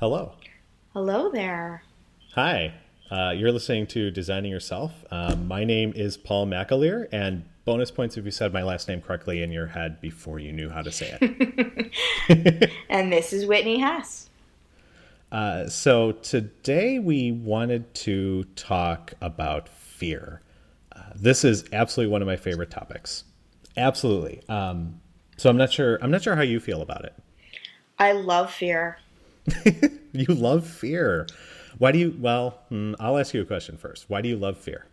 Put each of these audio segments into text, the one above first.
Hello. Hello there. Hi. Uh, you're listening to Designing Yourself. Um, my name is Paul McAleer, and bonus points if you said my last name correctly in your head before you knew how to say it. and this is Whitney Hess. Uh, so today we wanted to talk about fear. Uh, this is absolutely one of my favorite topics. Absolutely. Um, so I'm not sure. I'm not sure how you feel about it. I love fear. you love fear. Why do you? Well, hmm, I'll ask you a question first. Why do you love fear?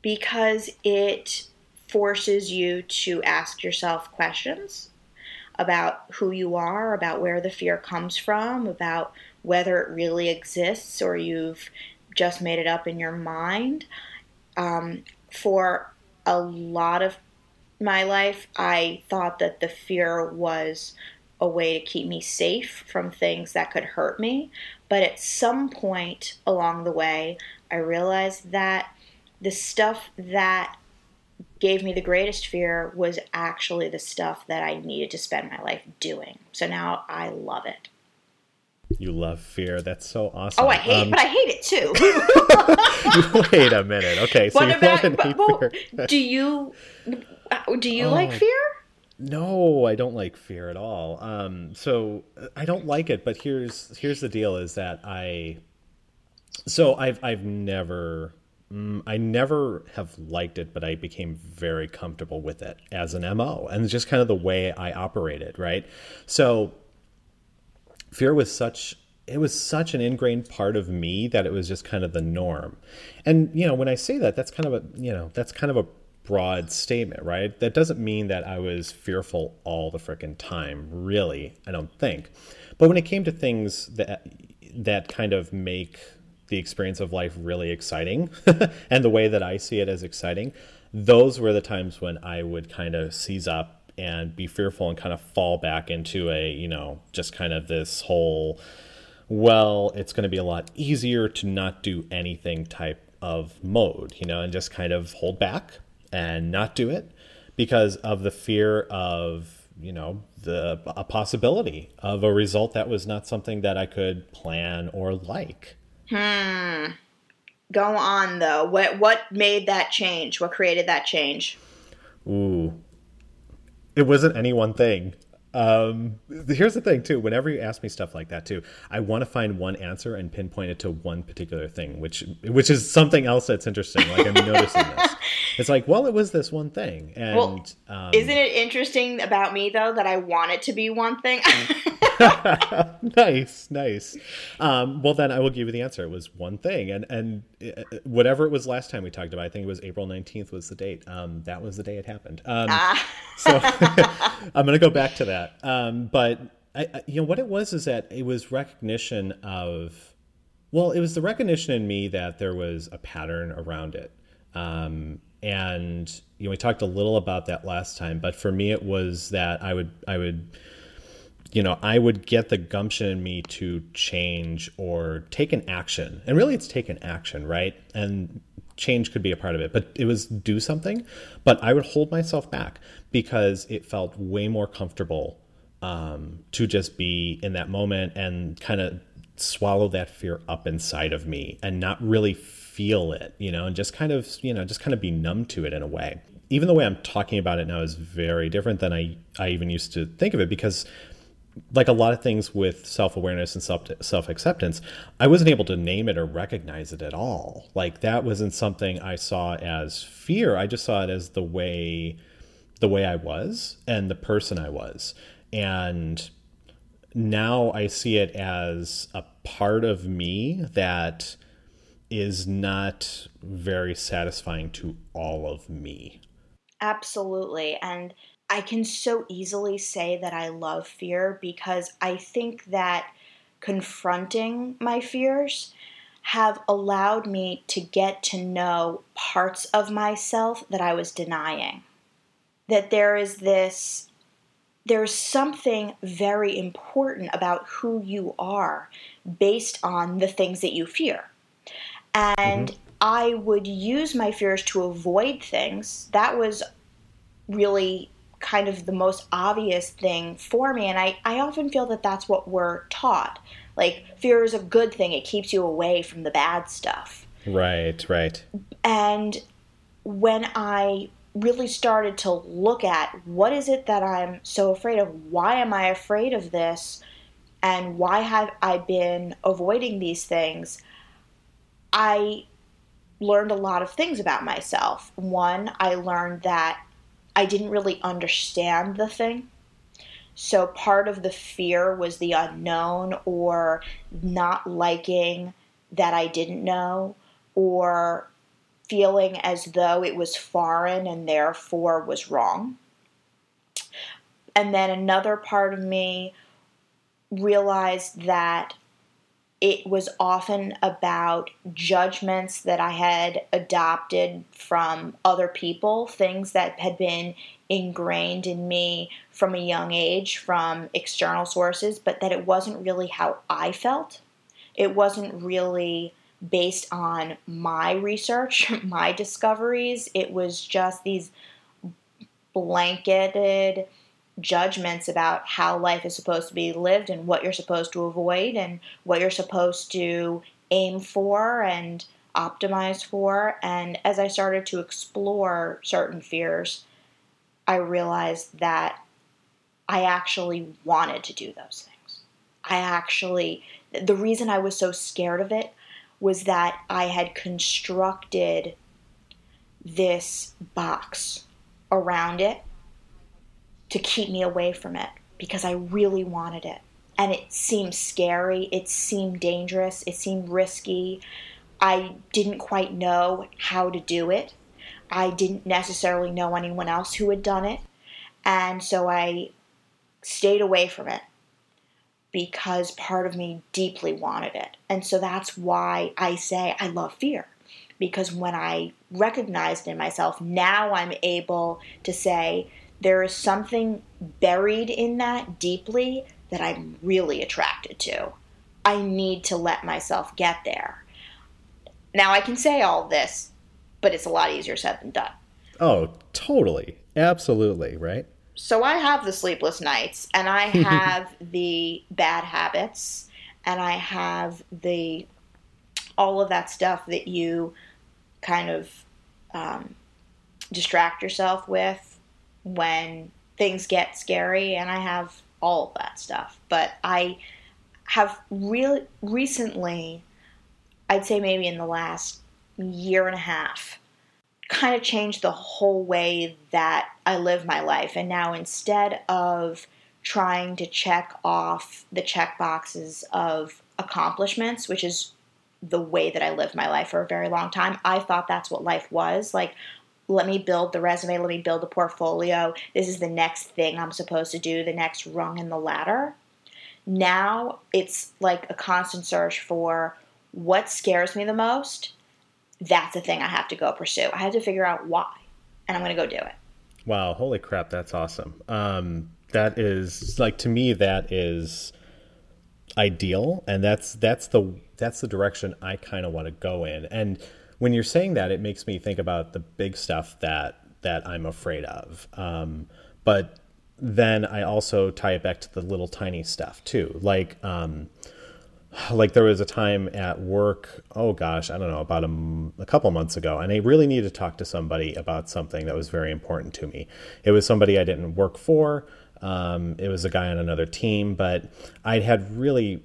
Because it forces you to ask yourself questions about who you are, about where the fear comes from, about whether it really exists or you've just made it up in your mind. Um, for a lot of my life, I thought that the fear was a way to keep me safe from things that could hurt me. But at some point along the way, I realized that the stuff that gave me the greatest fear was actually the stuff that I needed to spend my life doing. So now I love it. You love fear. That's so awesome. Oh, I hate, um, but I hate it too. Wait a minute. Okay, so what you about, love and well, fear. Do you do you oh, like fear? No, I don't like fear at all. Um, so I don't like it, but here's here's the deal: is that I, so I've I've never, mm, I never have liked it, but I became very comfortable with it as an mo, and just kind of the way I operated, right? So fear was such it was such an ingrained part of me that it was just kind of the norm. And you know, when I say that, that's kind of a you know that's kind of a broad statement, right? That doesn't mean that I was fearful all the freaking time, really, I don't think. But when it came to things that that kind of make the experience of life really exciting and the way that I see it as exciting, those were the times when I would kind of seize up and be fearful and kind of fall back into a, you know, just kind of this whole well, it's going to be a lot easier to not do anything type of mode, you know, and just kind of hold back and not do it because of the fear of you know the a possibility of a result that was not something that I could plan or like. Hmm. Go on though. What what made that change? What created that change? Ooh. It wasn't any one thing. Um, here's the thing too. Whenever you ask me stuff like that too, I want to find one answer and pinpoint it to one particular thing, which which is something else that's interesting. Like I'm noticing this. It's like, well, it was this one thing, and well, um, isn't it interesting about me though that I want it to be one thing? nice, nice. Um, well, then I will give you the answer. It was one thing, and and uh, whatever it was last time we talked about, I think it was April nineteenth was the date. Um, that was the day it happened. Um, ah. so I'm going to go back to that. Um, but I, I, you know, what it was is that it was recognition of, well, it was the recognition in me that there was a pattern around it. Um, and you know, we talked a little about that last time, but for me, it was that I would, I would, you know, I would get the gumption in me to change or take an action. And really, it's take an action, right? And change could be a part of it, but it was do something. But I would hold myself back because it felt way more comfortable um, to just be in that moment and kind of swallow that fear up inside of me and not really feel it, you know, and just kind of, you know, just kind of be numb to it in a way. Even the way I'm talking about it now is very different than I, I even used to think of it because like a lot of things with self-awareness and self self-acceptance i wasn't able to name it or recognize it at all. Like that wasn't something i saw as fear. I just saw it as the way the way i was and the person i was. And now i see it as a part of me that is not very satisfying to all of me absolutely and I can so easily say that I love fear because I think that confronting my fears have allowed me to get to know parts of myself that I was denying. That there is this, there's something very important about who you are based on the things that you fear. And mm-hmm. I would use my fears to avoid things. That was really kind of the most obvious thing for me. And I, I often feel that that's what we're taught. Like, fear is a good thing, it keeps you away from the bad stuff. Right, right. And when I really started to look at what is it that I'm so afraid of? Why am I afraid of this? And why have I been avoiding these things? I learned a lot of things about myself. One, I learned that I didn't really understand the thing. So part of the fear was the unknown or not liking that I didn't know or feeling as though it was foreign and therefore was wrong. And then another part of me realized that it was often about judgments that I had adopted from other people, things that had been ingrained in me from a young age from external sources, but that it wasn't really how I felt. It wasn't really based on my research, my discoveries. It was just these blanketed judgments about how life is supposed to be lived and what you're supposed to avoid and what you're supposed to aim for and optimize for. And as I started to explore certain fears, I realized that I actually wanted to do those things. I actually, the reason I was so scared of it was that I had constructed this box around it to keep me away from it because I really wanted it. And it seemed scary, it seemed dangerous, it seemed risky. I didn't quite know how to do it. I didn't necessarily know anyone else who had done it. And so I stayed away from it because part of me deeply wanted it. And so that's why I say I love fear. Because when I recognized in myself, now I'm able to say, there is something buried in that deeply that I'm really attracted to. I need to let myself get there. Now, I can say all this, but it's a lot easier said than done. Oh, totally. Absolutely, right? So I have the sleepless nights and I have the bad habits and I have the all of that stuff that you kind of um, distract yourself with when things get scary, and I have all of that stuff. But I have really recently, I'd say maybe in the last year and a half, kind of changed the whole way that I live my life. And now instead of trying to check off the check boxes of accomplishments, which is the way that I lived my life for a very long time. I thought that's what life was. Like, let me build the resume, let me build the portfolio. This is the next thing I'm supposed to do, the next rung in the ladder. Now it's like a constant search for what scares me the most. That's the thing I have to go pursue. I have to figure out why, and I'm going to go do it. Wow, holy crap, that's awesome. Um, that is like to me that is ideal, and that's that's the that's the direction I kind of want to go in. And when you're saying that, it makes me think about the big stuff that that I'm afraid of. Um, but then I also tie it back to the little tiny stuff too, like. Um, like there was a time at work oh gosh i don't know about a, a couple months ago and i really needed to talk to somebody about something that was very important to me it was somebody i didn't work for um, it was a guy on another team but i had really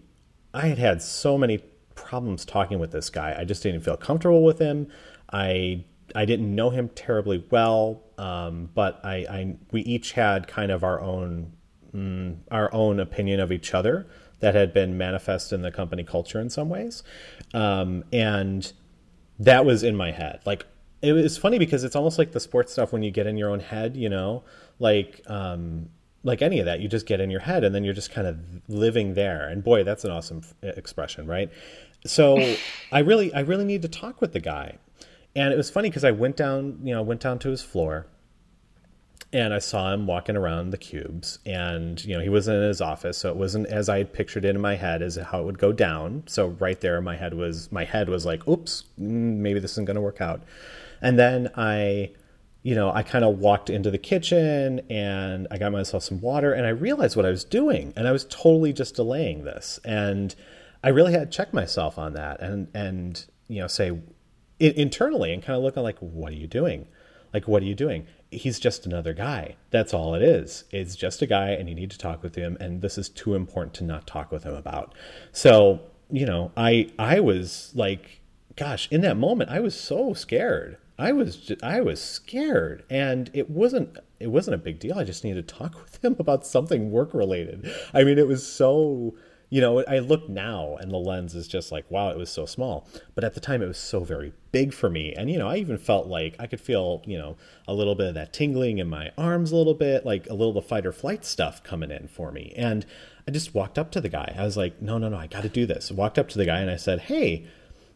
i had had so many problems talking with this guy. I just didn't feel comfortable with him. I I didn't know him terribly well, um, but I, I, we each had kind of our own mm, our own opinion of each other that had been manifest in the company culture in some ways, um, and that was in my head. Like it was funny because it's almost like the sports stuff when you get in your own head, you know, like um, like any of that, you just get in your head and then you're just kind of living there. And boy, that's an awesome expression, right? So I really, I really need to talk with the guy. And it was funny because I went down, you know, went down to his floor and I saw him walking around the cubes and, you know, he wasn't in his office. So it wasn't as I had pictured it in my head as how it would go down. So right there, my head was, my head was like, oops, mm, maybe this isn't going to work out. And then I you know, I kind of walked into the kitchen and I got myself some water and I realized what I was doing and I was totally just delaying this. And I really had to check myself on that and, and, you know, say internally and kind of look at like, what are you doing? Like, what are you doing? He's just another guy. That's all it is. It's just a guy and you need to talk with him. And this is too important to not talk with him about. So, you know, I, I was like, gosh, in that moment, I was so scared I was just, I was scared, and it wasn't it wasn't a big deal. I just needed to talk with him about something work related. I mean, it was so you know. I look now, and the lens is just like, wow, it was so small. But at the time, it was so very big for me, and you know, I even felt like I could feel you know a little bit of that tingling in my arms, a little bit like a little the fight or flight stuff coming in for me, and I just walked up to the guy. I was like, no, no, no, I got to do this. Walked up to the guy and I said, hey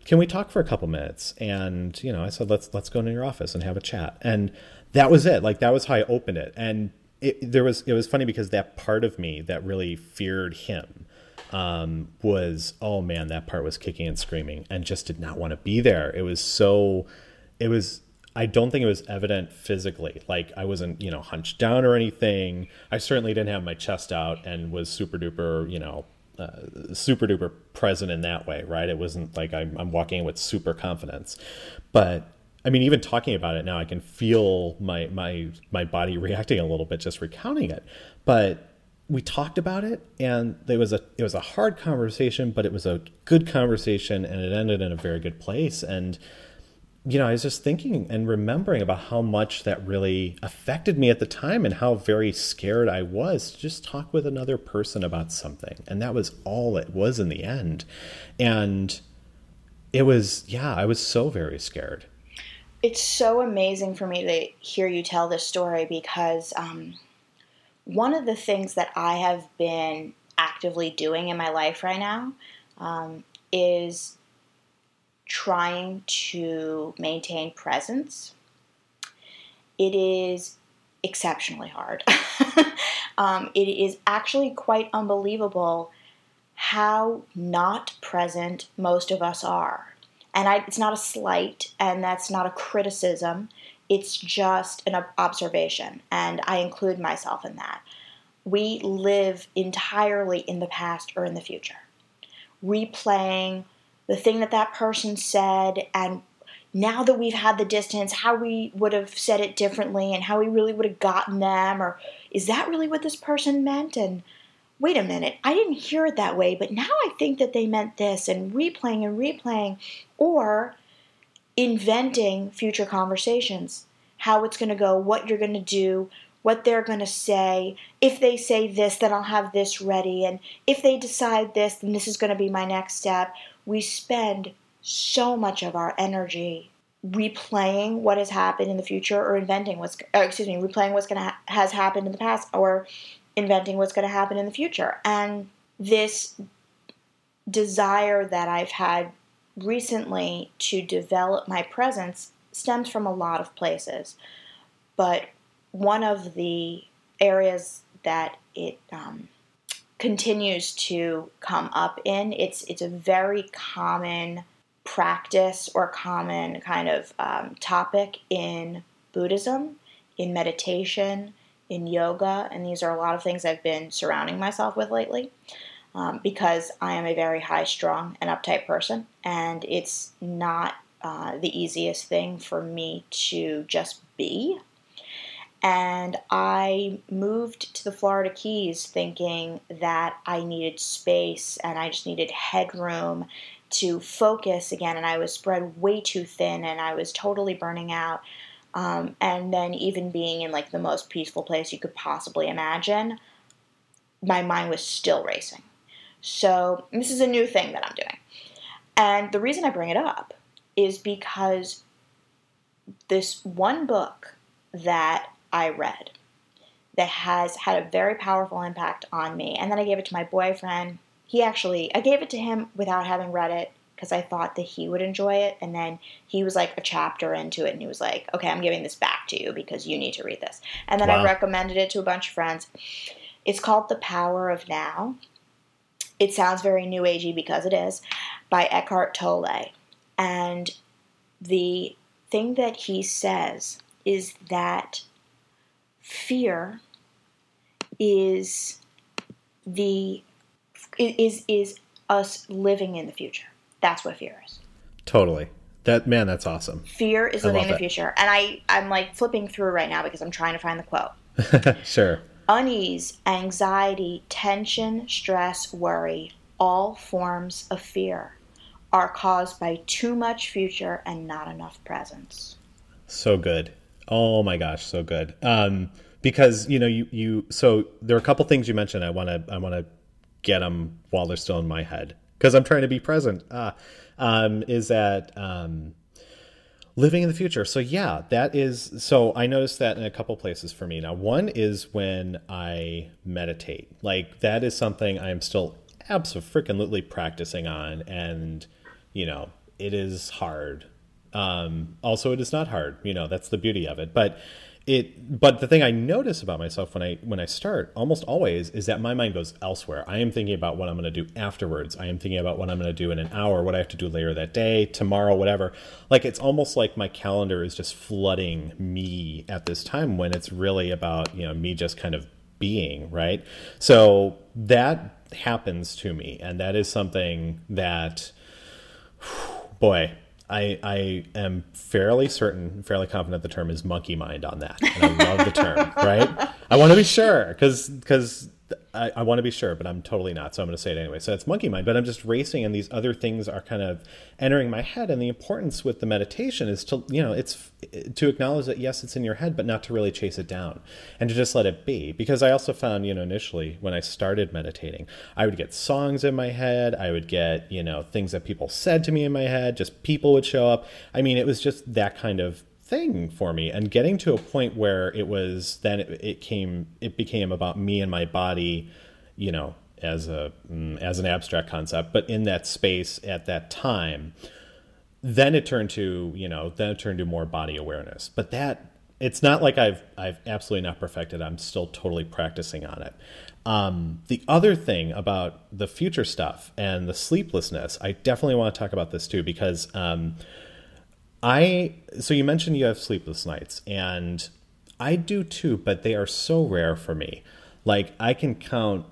can we talk for a couple minutes? And you know, I said, let's let's go into your office and have a chat. And that was it. Like that was how I opened it. And it, there was it was funny because that part of me that really feared him um, was oh man, that part was kicking and screaming and just did not want to be there. It was so, it was. I don't think it was evident physically. Like I wasn't, you know, hunched down or anything. I certainly didn't have my chest out and was super duper, you know, uh, super duper present in that way, right? It wasn't like I'm, I'm walking in with super confidence, but I mean, even talking about it now, I can feel my my my body reacting a little bit just recounting it. But we talked about it, and it was a it was a hard conversation, but it was a good conversation, and it ended in a very good place. And you know, I was just thinking and remembering about how much that really affected me at the time and how very scared I was to just talk with another person about something. And that was all it was in the end. And it was, yeah, I was so very scared. It's so amazing for me to hear you tell this story because um, one of the things that I have been actively doing in my life right now um, is trying to maintain presence. It is exceptionally hard. um, it is actually quite unbelievable how not present most of us are. And I, it's not a slight, and that's not a criticism. It's just an observation, and I include myself in that. We live entirely in the past or in the future, replaying the thing that that person said and now that we've had the distance, how we would have said it differently and how we really would have gotten them, or is that really what this person meant? And wait a minute, I didn't hear it that way, but now I think that they meant this, and replaying and replaying, or inventing future conversations, how it's going to go, what you're going to do, what they're going to say. If they say this, then I'll have this ready, and if they decide this, then this is going to be my next step. We spend so much of our energy replaying what has happened in the future or inventing what's uh, excuse me replaying what's going to ha- has happened in the past or inventing what's going to happen in the future. And this desire that I've had recently to develop my presence stems from a lot of places but one of the areas that it um, continues to come up in. It's it's a very common practice or common kind of um, topic in Buddhism, in meditation, in yoga, and these are a lot of things I've been surrounding myself with lately. Um, because I am a very high strung and uptight person, and it's not uh, the easiest thing for me to just be and I moved to the Florida Keys thinking that I needed space and I just needed headroom to focus again. And I was spread way too thin and I was totally burning out. Um, and then, even being in like the most peaceful place you could possibly imagine, my mind was still racing. So, this is a new thing that I'm doing. And the reason I bring it up is because this one book that I read that has had a very powerful impact on me. And then I gave it to my boyfriend. He actually, I gave it to him without having read it because I thought that he would enjoy it. And then he was like a chapter into it and he was like, okay, I'm giving this back to you because you need to read this. And then wow. I recommended it to a bunch of friends. It's called The Power of Now. It sounds very new agey because it is by Eckhart Tolle. And the thing that he says is that fear is the is is us living in the future. That's what fear is. Totally. That man, that's awesome. Fear is living in the future, and I I'm like flipping through right now because I'm trying to find the quote. sure. Unease, anxiety, tension, stress, worry, all forms of fear are caused by too much future and not enough presence. So good. Oh my gosh, so good. Um, because you know you you so there are a couple things you mentioned. I want to I want to get them while they're still in my head because I'm trying to be present. Ah, um, is that um, living in the future? So yeah, that is. So I noticed that in a couple places for me. Now, one is when I meditate. Like that is something I am still absolutely practicing on, and you know it is hard. Um, also, it is not hard. You know that's the beauty of it, but it but the thing i notice about myself when i when i start almost always is that my mind goes elsewhere. I am thinking about what i'm going to do afterwards. I am thinking about what i'm going to do in an hour what i have to do later that day tomorrow whatever. Like it's almost like my calendar is just flooding me at this time when it's really about you know me just kind of being right? So that happens to me and that is something that boy I, I am fairly certain, fairly confident the term is monkey mind on that. And I love the term, right? I want to be sure because because I, I want to be sure, but I'm totally not. So I'm going to say it anyway. So it's monkey mind, but I'm just racing, and these other things are kind of entering my head. And the importance with the meditation is to, you know, it's to acknowledge that yes, it's in your head, but not to really chase it down and to just let it be. Because I also found, you know, initially when I started meditating, I would get songs in my head. I would get, you know, things that people said to me in my head. Just people would show up. I mean, it was just that kind of thing for me. And getting to a point where it was then it, it came it became about me and my body you know as a mm, as an abstract concept but in that space at that time then it turned to you know then it turned to more body awareness. But that it's not like i've i've absolutely not perfected. I'm still totally practicing on it. Um, the other thing about the future stuff and the sleeplessness i definitely want to talk about this too because um, I so you mentioned you have sleepless nights and I do too, but they are so rare for me. Like I can count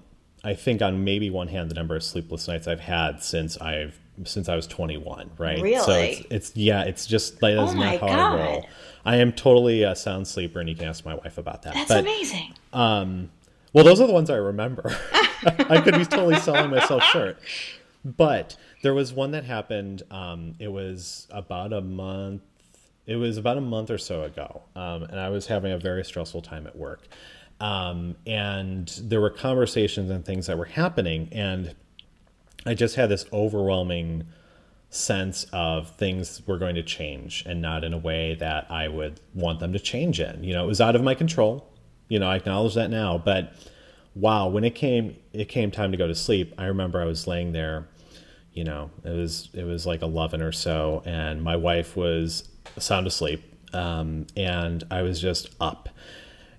I think on maybe one hand the number of sleepless nights I've had since I've since I was 21, right? Really? So it's, it's yeah, it's just like that's oh not how God. I roll. I am totally a sound sleeper, and you can ask my wife about that. That's but, amazing. Um, well, those are the ones I remember. I could be totally selling myself short, but there was one that happened. Um, it was about a month. It was about a month or so ago, um, and I was having a very stressful time at work. Um, and there were conversations and things that were happening, and I just had this overwhelming sense of things were going to change, and not in a way that I would want them to change in. You know, it was out of my control. You know, I acknowledge that now, but wow, when it came, it came time to go to sleep. I remember I was laying there you know, it was it was like eleven or so, and my wife was sound asleep, um, and I was just up.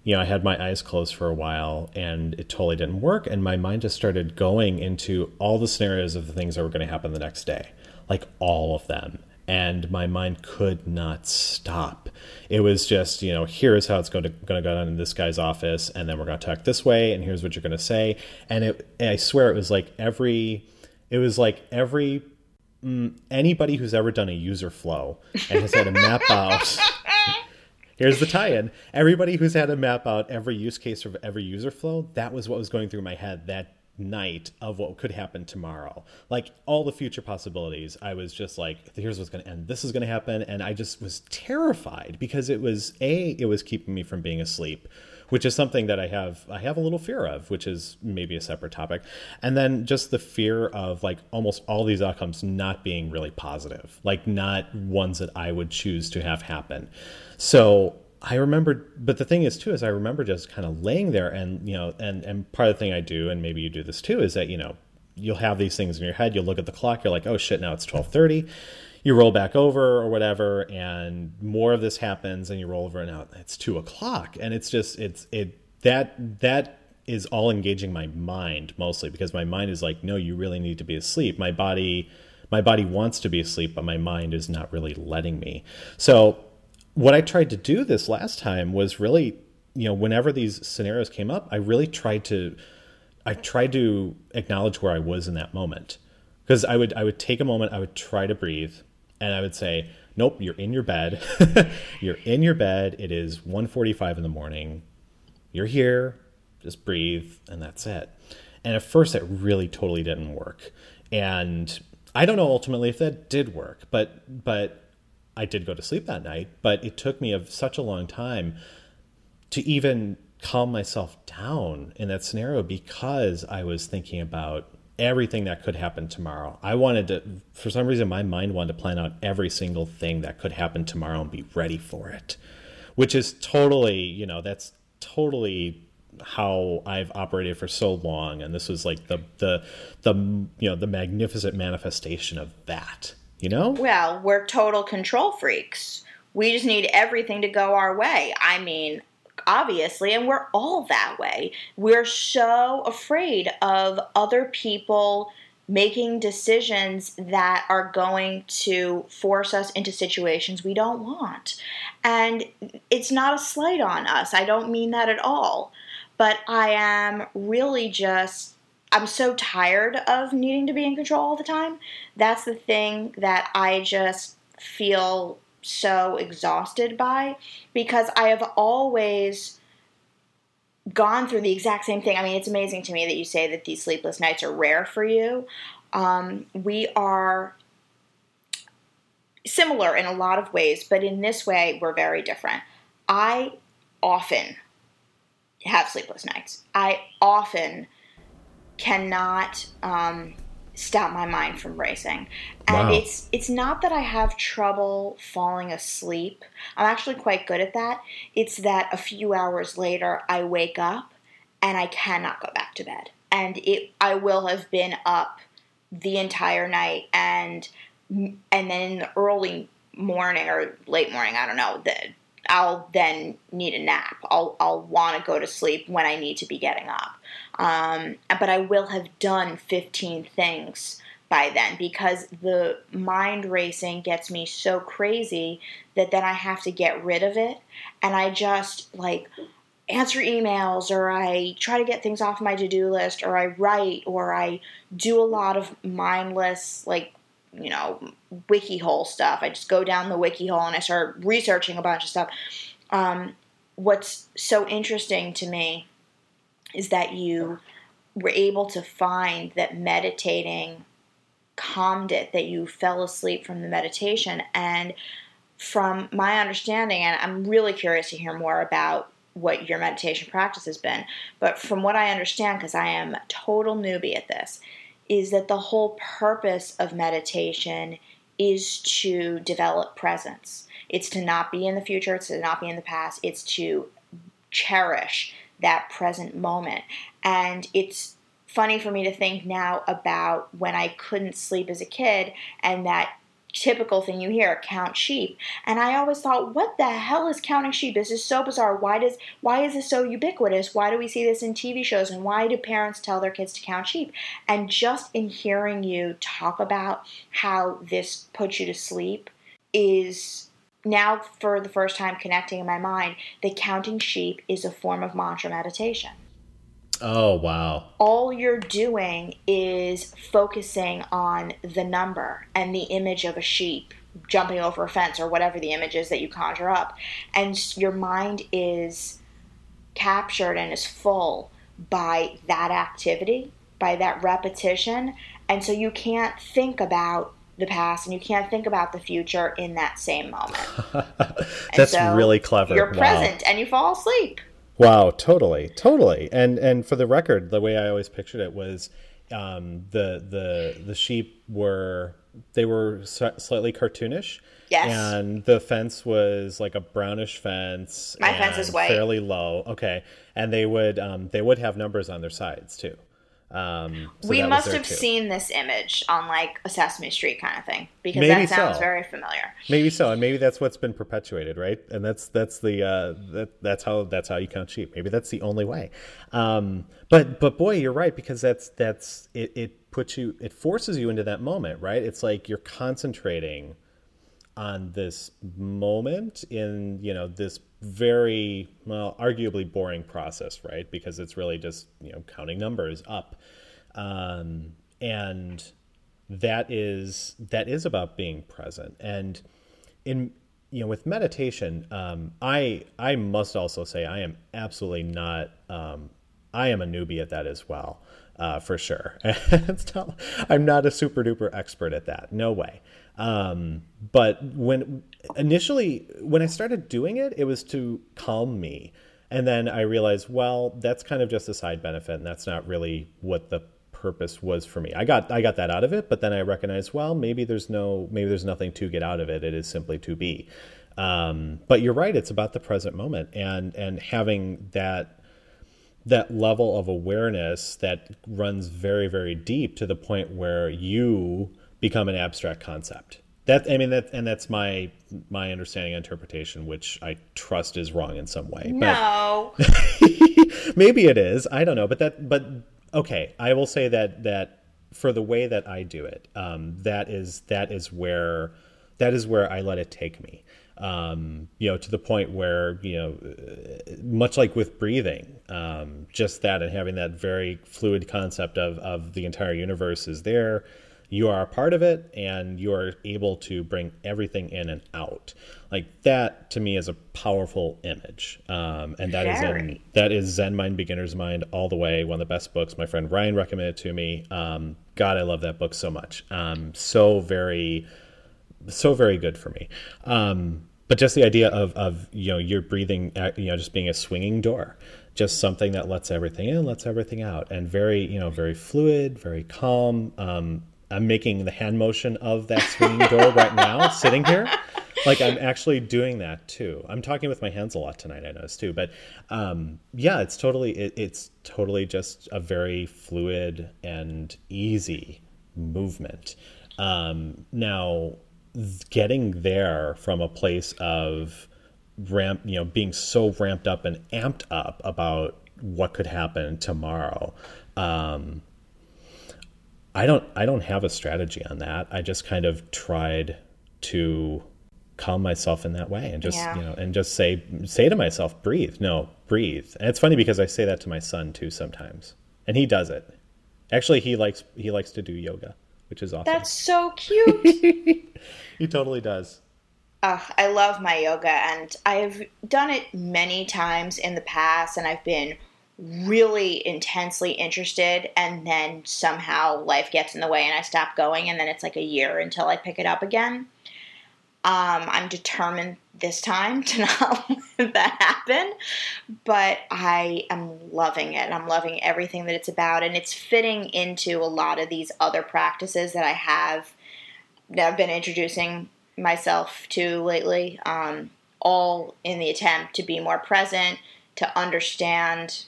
You know, I had my eyes closed for a while, and it totally didn't work, and my mind just started going into all the scenarios of the things that were going to happen the next day, like all of them. And my mind could not stop. It was just, you know, here's how it's going to going to go down in this guy's office, and then we're going to talk this way, and here's what you're going to say. And it, I swear, it was like every it was like every mm, anybody who's ever done a user flow and has had to map out here's the tie-in. Everybody who's had to map out every use case of every user flow that was what was going through my head that night of what could happen tomorrow. Like all the future possibilities i was just like here's what's going to end this is going to happen and i just was terrified because it was a it was keeping me from being asleep which is something that I have I have a little fear of, which is maybe a separate topic. And then just the fear of like almost all these outcomes not being really positive, like not ones that I would choose to have happen. So I remember, but the thing is too is I remember just kind of laying there, and you know, and and part of the thing I do, and maybe you do this too, is that you know you'll have these things in your head. You'll look at the clock. You're like, oh shit, now it's twelve thirty you roll back over or whatever, and more of this happens, and you roll over, and now it's two o'clock, and it's just it's it that that is all engaging my mind mostly because my mind is like, no, you really need to be asleep. My body my body wants to be asleep, but my mind is not really letting me. So what I tried to do this last time was really, you know, whenever these scenarios came up, I really tried to, I tried to acknowledge where I was in that moment, because I would I would take a moment, I would try to breathe, and I would say, nope, you're in your bed, you're in your bed. It is 1:45 in the morning. You're here. Just breathe, and that's it. And at first, it really totally didn't work, and I don't know ultimately if that did work, but but I did go to sleep that night. But it took me of such a long time to even calm myself down in that scenario because I was thinking about everything that could happen tomorrow. I wanted to, for some reason, my mind wanted to plan out every single thing that could happen tomorrow and be ready for it, which is totally, you know, that's totally how I've operated for so long, and this was like the the the you know the magnificent manifestation of that. You know? Well, we're total control freaks. We just need everything to go our way. I mean, obviously, and we're all that way. We're so afraid of other people making decisions that are going to force us into situations we don't want. And it's not a slight on us. I don't mean that at all but I am really just I'm so tired of needing to be in control all the time. That's the thing that I just feel so exhausted by because I have always gone through the exact same thing. I mean, it's amazing to me that you say that these sleepless nights are rare for you. Um, we are similar in a lot of ways, but in this way, we're very different. I often have sleepless nights. I often cannot um, stop my mind from racing, and wow. it's it's not that I have trouble falling asleep. I'm actually quite good at that. It's that a few hours later I wake up and I cannot go back to bed, and it I will have been up the entire night and and then in the early morning or late morning, I don't know, the I'll then need a nap. I'll, I'll want to go to sleep when I need to be getting up. Um, but I will have done 15 things by then because the mind racing gets me so crazy that then I have to get rid of it. And I just like answer emails or I try to get things off my to do list or I write or I do a lot of mindless, like you know, wiki hole stuff. I just go down the wiki hole and I start researching a bunch of stuff. Um, what's so interesting to me is that you were able to find that meditating calmed it, that you fell asleep from the meditation. And from my understanding, and I'm really curious to hear more about what your meditation practice has been, but from what I understand, because I am a total newbie at this, is that the whole purpose of meditation is to develop presence. It's to not be in the future, it's to not be in the past, it's to cherish that present moment. And it's funny for me to think now about when I couldn't sleep as a kid and that typical thing you hear count sheep. And i always thought what the hell is counting sheep? This is so bizarre. Why does why is this so ubiquitous? Why do we see this in tv shows? And why do parents tell their kids to count sheep? And just in hearing you talk about how this puts you to sleep is now for the first time connecting in my mind that counting sheep is a form of mantra meditation Oh, wow. All you're doing is focusing on the number and the image of a sheep jumping over a fence or whatever the image is that you conjure up. And your mind is captured and is full by that activity, by that repetition. And so you can't think about the past and you can't think about the future in that same moment. That's so really clever. You're wow. present and you fall asleep. Wow, totally, totally. And and for the record, the way I always pictured it was um, the the the sheep were they were slightly cartoonish. Yes. And the fence was like a brownish fence. My fence is white. Fairly low. Okay. And they would um, they would have numbers on their sides too. Um, so we must have too. seen this image on like a Sesame Street kind of thing because maybe that sounds so. very familiar. Maybe so, and maybe that's what's been perpetuated, right? And that's that's the uh, that that's how that's how you count sheep. Maybe that's the only way. Um, but but boy, you're right because that's that's it. It puts you, it forces you into that moment, right? It's like you're concentrating on this moment in you know this very well arguably boring process right? Because it's really just you know counting numbers up. Um, and that is that is about being present. And in you know with meditation um, i i must also say i am absolutely not um, i am a newbie at that as well uh, for sure. I'm not a super duper expert at that. No way um, but when initially when i started doing it it was to calm me and then i realized well that's kind of just a side benefit and that's not really what the purpose was for me. I got I got that out of it, but then I recognized, well, maybe there's no maybe there's nothing to get out of it. It is simply to be. Um, but you're right; it's about the present moment and and having that that level of awareness that runs very very deep to the point where you become an abstract concept. That I mean that and that's my my understanding interpretation, which I trust is wrong in some way. No. maybe it is. I don't know, but that but okay, I will say that that for the way that I do it, um, that is that is where that is where I let it take me. Um, you know, to the point where you know, much like with breathing, um, just that and having that very fluid concept of of the entire universe is there you are a part of it and you are able to bring everything in and out. Like that to me is a powerful image. Um, and that is in that is zen mind beginner's mind all the way. One of the best books. My friend ryan recommended to me. Um, god i love that book so much. Um, so very so very good for me. Um, but just the idea of, of you know you're breathing you know just being a swinging door. Just something that lets everything in lets everything out. And very you know very fluid very calm. Um, I'm making the hand motion of that swinging door right now, sitting here. Like I'm actually doing that too. I'm talking with my hands a lot tonight. I noticed too, but um, yeah, it's totally it, it's totally just a very fluid and easy movement. Um, now, getting there from a place of ramp, you know, being so ramped up and amped up about what could happen tomorrow. Um, I don't I don't have a strategy on that. I just kind of tried to calm myself in that way and just yeah. you know and just say say to myself breathe. No breathe. And it's funny because i say that to my son too sometimes. And he does it. Actually he likes he likes to do yoga which is awesome. That's so cute. He totally does. Uh, i love my yoga and i've done it many times in the past and i've been really intensely interested and then somehow life gets in the way and I stop going and then it's like a year until I pick it up again. Um, I'm determined this time to not let that happen, but I am loving it. I'm loving everything that it's about, and it's fitting into a lot of these other practices that I have that I've been introducing myself to lately, um, all in the attempt to be more present, to understand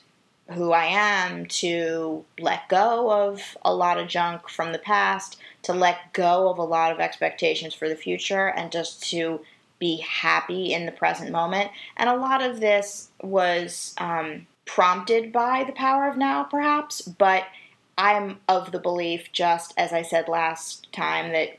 who I am, to let go of a lot of junk from the past, to let go of a lot of expectations for the future, and just to be happy in the present moment. And a lot of this was um, prompted by the power of now, perhaps, but I'm of the belief, just as I said last time, that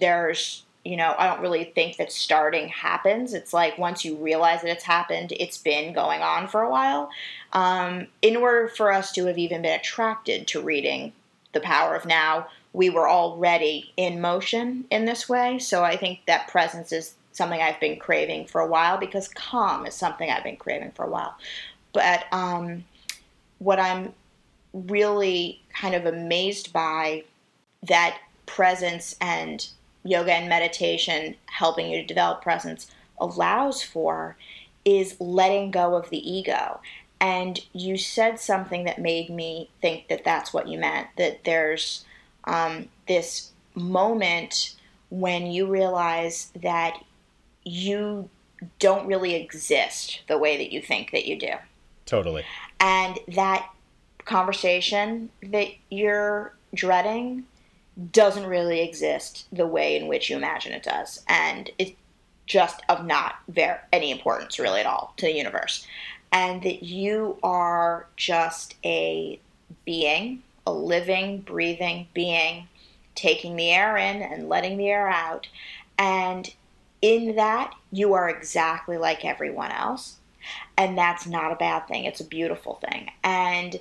there's you know, I don't really think that starting happens. It's like once you realize that it's happened, it's been going on for a while. Um, in order for us to have even been attracted to reading The Power of Now, we were already in motion in this way. So I think that presence is something I've been craving for a while because calm is something I've been craving for a while. But um, what I'm really kind of amazed by that presence and yoga and meditation helping you to develop presence allows for is letting go of the ego. And you said something that made me think that that's what you meant that there's um, this moment when you realize that you don't really exist the way that you think that you do. Totally. And that conversation that you're dreading doesn't really exist the way in which you imagine it does. And it's just of not very any importance really at all to the universe. And that you are just a being, a living, breathing being, taking the air in and letting the air out. And in that, you are exactly like everyone else. And that's not a bad thing. It's a beautiful thing. And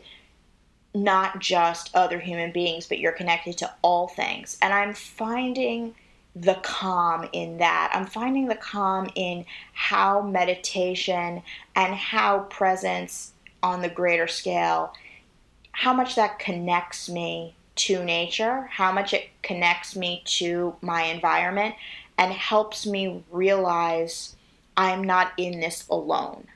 not just other human beings, but you're connected to all things. And I'm finding the calm in that. I'm finding the calm in how meditation and how presence on the greater scale, how much that connects me to nature, how much it connects me to my environment, and helps me realize I'm not in this alone.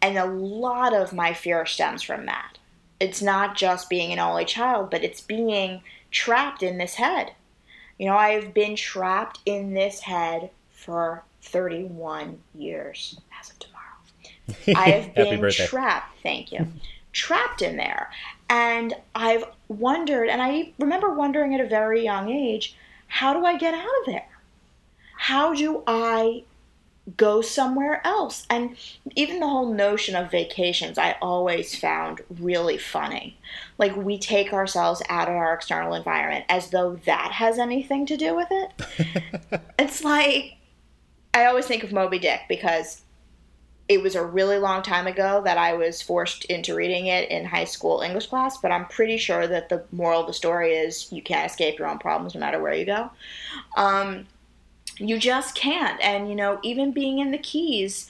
And a lot of my fear stems from that. It's not just being an only child, but it's being trapped in this head. You know, I've been trapped in this head for 31 years as of tomorrow. I have been trapped, thank you, trapped in there. And I've wondered, and I remember wondering at a very young age, how do I get out of there? How do I go somewhere else. And even the whole notion of vacations, I always found really funny. Like, we take ourselves out of our external environment as though that has anything to do with it. it's like, I always think of Moby Dick because it was a really long time ago that I was forced into reading it in high school English class, but I'm pretty sure that the moral of the story is you can't escape your own problems no matter where you go. Um, you just can't. And, you know, even being in the Keys,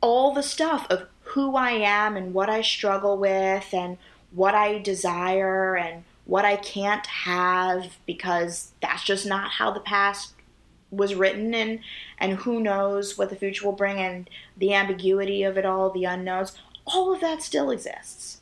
all the stuff of who I am and what I struggle with and what I desire and what I can't have because that's just not how the past was written and and who knows what the future will bring and the ambiguity of it all, the unknowns, all of that still exists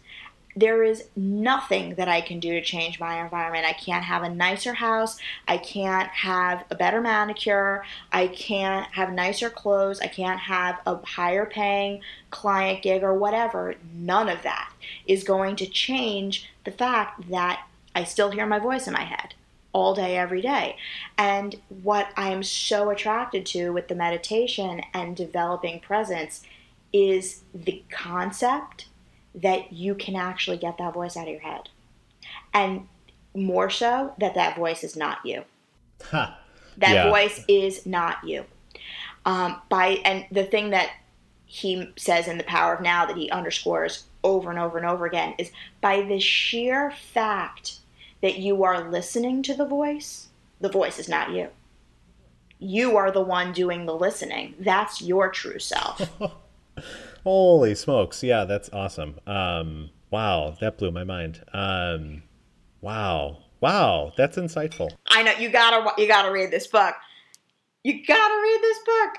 there is nothing that I can do to change my environment. I can't have a nicer house. I can't have a better manicure. I can't have nicer clothes. I can't have a higher paying client gig or whatever. None of that is going to change the fact that I still hear my voice in my head all day, every day. And what I am so attracted to with the meditation and developing presence is the concept that you can actually get that voice out of your head. And more so, that that voice is not you. Huh. That yeah. voice is not you. Um, by and the thing that he says in the power of now that he underscores over and over and over again is by the sheer fact that you are listening to the voice, the voice is not you. You are the one doing the listening. That's your true self. Holy smokes! Yeah, that's awesome. Um, wow, that blew my mind. Um, wow, wow, that's insightful. I know you gotta you gotta read this book. You gotta read this book.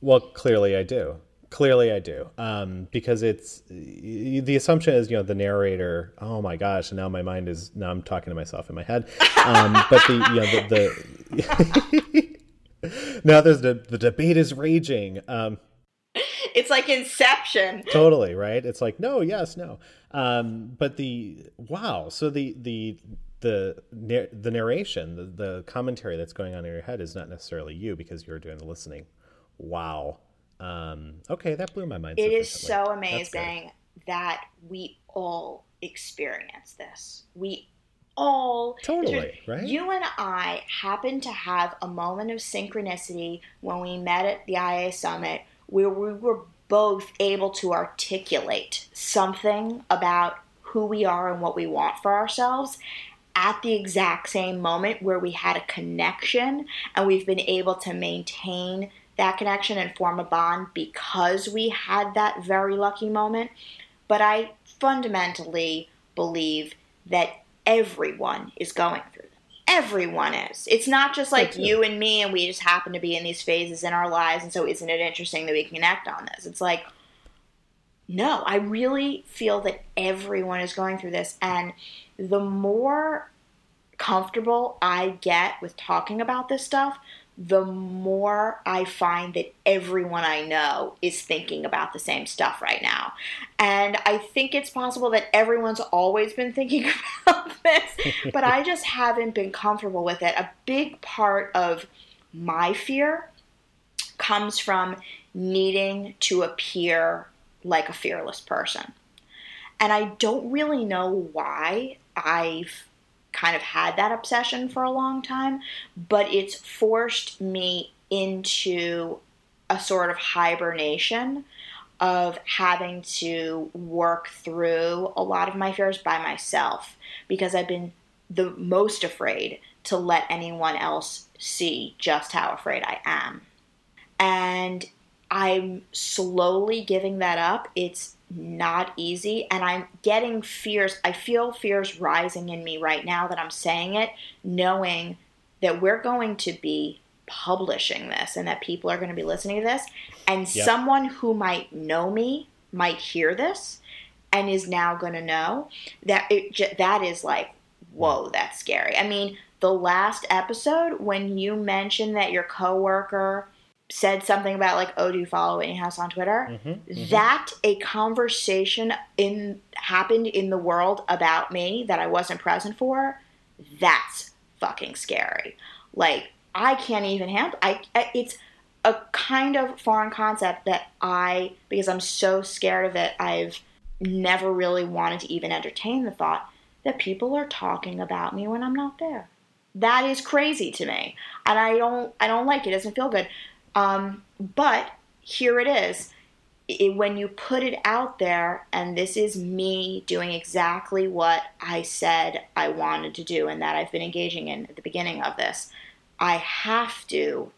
Well, clearly I do. Clearly I do. Um, because it's the assumption is you know the narrator. Oh my gosh! And now my mind is now I'm talking to myself in my head. Um, but the you know the. the now there's the the debate is raging. It's like Inception. Totally right. It's like no, yes, no. Um, but the wow. So the the the the narration, the, the commentary that's going on in your head is not necessarily you because you're doing the listening. Wow. Um, okay, that blew my mind. It is so amazing that we all experience this. We all totally right. You and I happened to have a moment of synchronicity when we met at the IA summit where we were both able to articulate something about who we are and what we want for ourselves at the exact same moment where we had a connection and we've been able to maintain that connection and form a bond because we had that very lucky moment. But I fundamentally believe that everyone is going everyone is. It's not just like you and me and we just happen to be in these phases in our lives and so isn't it interesting that we can connect on this? It's like no, I really feel that everyone is going through this and the more comfortable I get with talking about this stuff, the more I find that everyone I know is thinking about the same stuff right now. And I think it's possible that everyone's always been thinking about this, but I just haven't been comfortable with it. A big part of my fear comes from needing to appear like a fearless person. And I don't really know why I've kind of had that obsession for a long time, but it's forced me into a sort of hibernation of having to work through a lot of my fears by myself because I've been the most afraid to let anyone else see just how afraid I am. And I'm slowly giving that up. It's not easy, and I'm getting fears. I feel fears rising in me right now that I'm saying it, knowing that we're going to be publishing this and that people are going to be listening to this. And yep. someone who might know me might hear this and is now going to know that it that is like whoa that's scary i mean the last episode when you mentioned that your coworker said something about like, oh, do you follow Whitney Hess on Twitter? Mm-hmm, mm-hmm. That a conversation in happened in the world about me that I wasn't present for. That's fucking scary. Like I can't even handle. I, I it's a kind of foreign concept that I because I'm so scared of it. I've never really wanted to even entertain the thought that people are talking about me when I'm not there. That is crazy to me, and I don't I don't like it. It doesn't feel good. Um, but here it is. It, when you put it out there, and this is me doing exactly what I said I wanted to do and that I've been engaging in at the beginning of this, I have to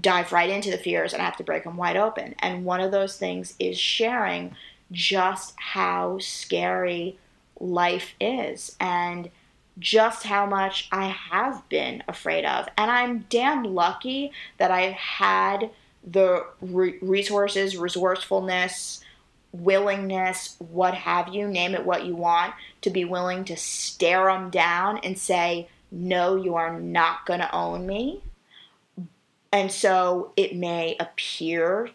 dive right into the fears and I have to break them wide open. And one of those things is sharing just how scary life is and just how much I have been afraid of. And I'm damn lucky that I've had the re- resources, resourcefulness, willingness, what have you, name it what you want, to be willing to stare them down and say, no, you are not going to own me. And so it may appear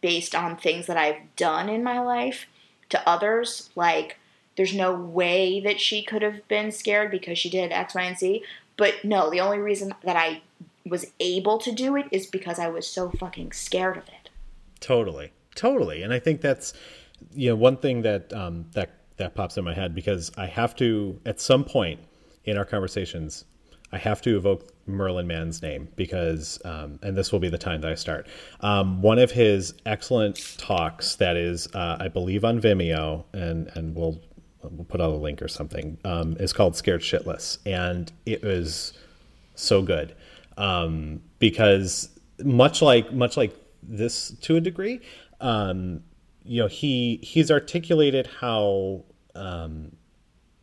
based on things that I've done in my life to others, like, there's no way that she could have been scared because she did X, Y, and Z. But no, the only reason that I was able to do it is because I was so fucking scared of it. Totally, totally, and I think that's you know one thing that um, that that pops in my head because I have to at some point in our conversations I have to evoke Merlin Mann's name because, um, and this will be the time that I start. Um, one of his excellent talks that is, uh, I believe, on Vimeo, and and we'll we'll put out a link or something. Um, is called Scared Shitless, and it was so good um, because much like much like this to a degree, um, you know, he he's articulated how um,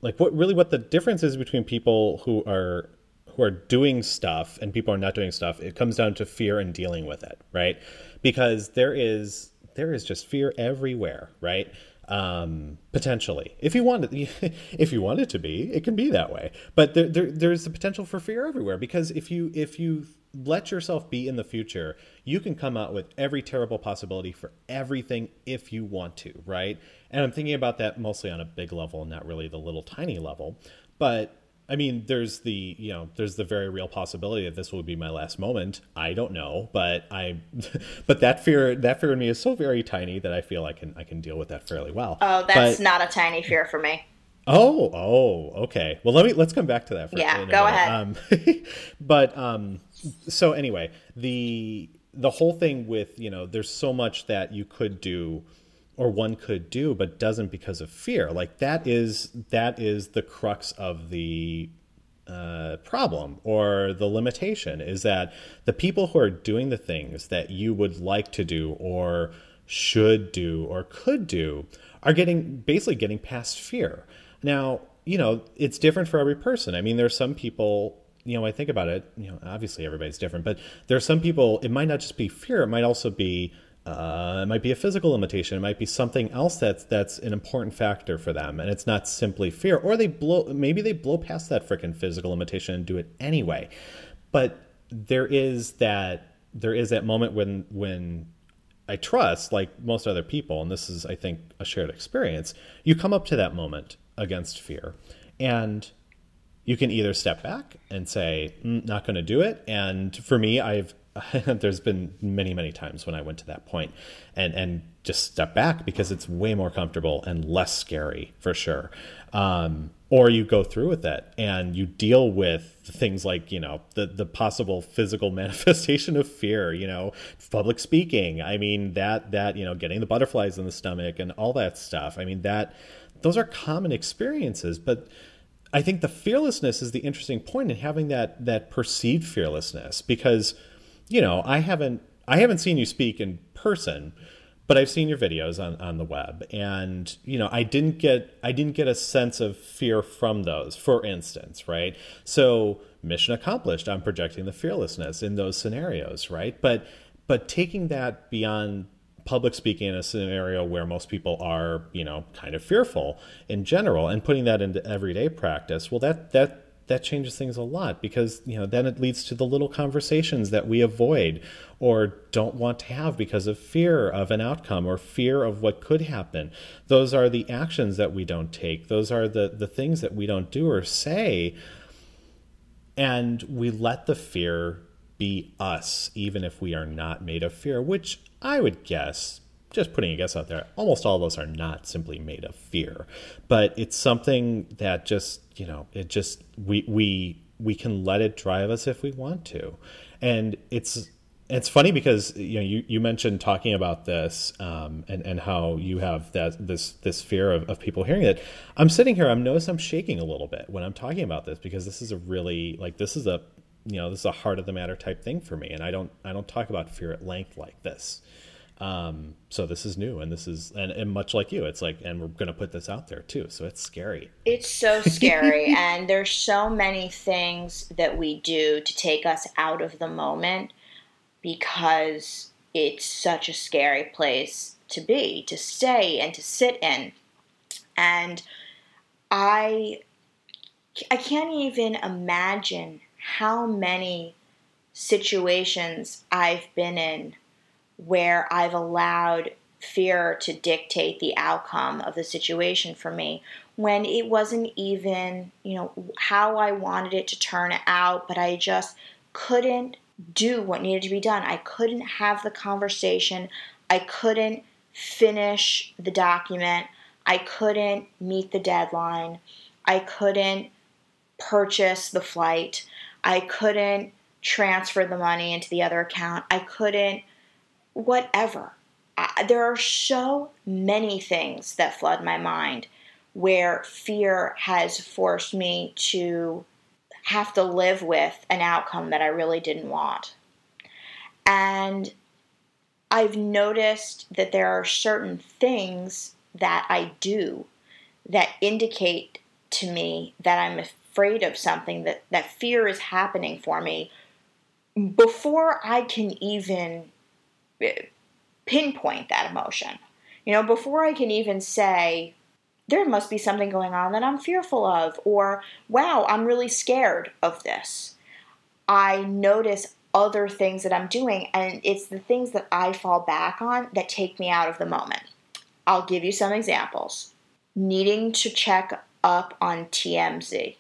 like what really what the difference is between people who are who are doing stuff and people are not doing stuff. It comes down to fear and dealing with it, right? Because there is there is just fear everywhere, right? Um, potentially. If you want it, if you want it to be, it can be that way. But there, there, there's the potential for fear everywhere because if you if you let yourself be in the future, you can come out with every terrible possibility for everything if you want to, right? And I'm thinking about that mostly on a big level, not really the little tiny level. But I mean, there's the you know, there's the very real possibility that this will be my last moment. I don't know, but I, but that fear, that fear in me is so very tiny that I feel I can I can deal with that fairly well. Oh, that's but, not a tiny fear for me. Oh, oh, okay. Well, let me let's come back to that. For a minute. yeah, go ahead. Um, but um, so anyway, the the whole thing with you know, there's so much that you could do or one could do but doesn't because of fear. Like that is that is the crux of the uh, problem or the limitation is that the people who are doing the things that you would like to do or should do or could do are getting basically getting past fear. Now you know it's different for every person. I mean there's some people you know i think about it you know obviously everybody's different but there are some people it might not just be fear it might also be uh, it might be a physical limitation. It might be something else that's that's an important factor for them, and it's not simply fear. Or they blow maybe they blow past that freaking physical limitation and do it anyway. But there is that there is that moment when when I trust, like most other people, and this is I think a shared experience. You come up to that moment against fear, and you can either step back and say, mm, "Not going to do it." And for me, I've there's been many many times when I went to that point and and just step back because it's way more comfortable and less scary for sure. Um, or you go through with it and you deal with things like you know the the possible physical manifestation of fear you know public speaking i mean that that you know getting the butterflies in the stomach and all that stuff i mean that those are common experiences but i think the fearlessness is the interesting point in having that that perceived fearlessness because you know i haven't i haven't seen you speak in person but I've seen your videos on, on the web. And you know I didn't get I didn't get a sense of fear from those for instance right? So mission accomplished. I'm projecting the fearlessness in those scenarios right? But but taking that beyond public speaking in a scenario where most people are you know kind of fearful in general and putting that into everyday practice well that that that changes things a lot because you know then it leads to the little conversations that we avoid or don't want to have because of fear of an outcome or fear of what could happen. Those are the actions that we don't take. Those are the the things that we don't do or say. And we let the fear be us even if we are not made of fear which i would guess just putting a guess out there, almost all of us are not simply made of fear, but it's something that just you know it just we we we can let it drive us if we want to, and it's it's funny because you know you, you mentioned talking about this um, and and how you have that this this fear of, of people hearing it. I'm sitting here. I'm notice I'm shaking a little bit when I'm talking about this because this is a really like this is a you know this is a heart of the matter type thing for me, and I don't I don't talk about fear at length like this. Um, so this is new, and this is and, and much like you, it's like, and we're to put this out there too. So it's scary. It's so scary, and there's so many things that we do to take us out of the moment because it's such a scary place to be, to stay, and to sit in. And I, I can't even imagine how many situations I've been in where I've allowed fear to dictate the outcome of the situation for me when it wasn't even, you know, how I wanted it to turn out, but I just couldn't do what needed to be done. I couldn't have the conversation. I couldn't finish the document. I couldn't meet the deadline. I couldn't purchase the flight. I couldn't transfer the money into the other account. I couldn't whatever. I, there are so many things that flood my mind where fear has forced me to have to live with an outcome that I really didn't want. And I've noticed that there are certain things that I do that indicate to me that I'm afraid of something, that, that fear is happening for me before I can even pinpoint that emotion. You know, before I can even say, there must be something going on that I'm fearful of, or wow, I'm really scared of this. I notice other things that I'm doing, and it's the things that I fall back on that take me out of the moment. I'll give you some examples. Needing to check up on TMZ.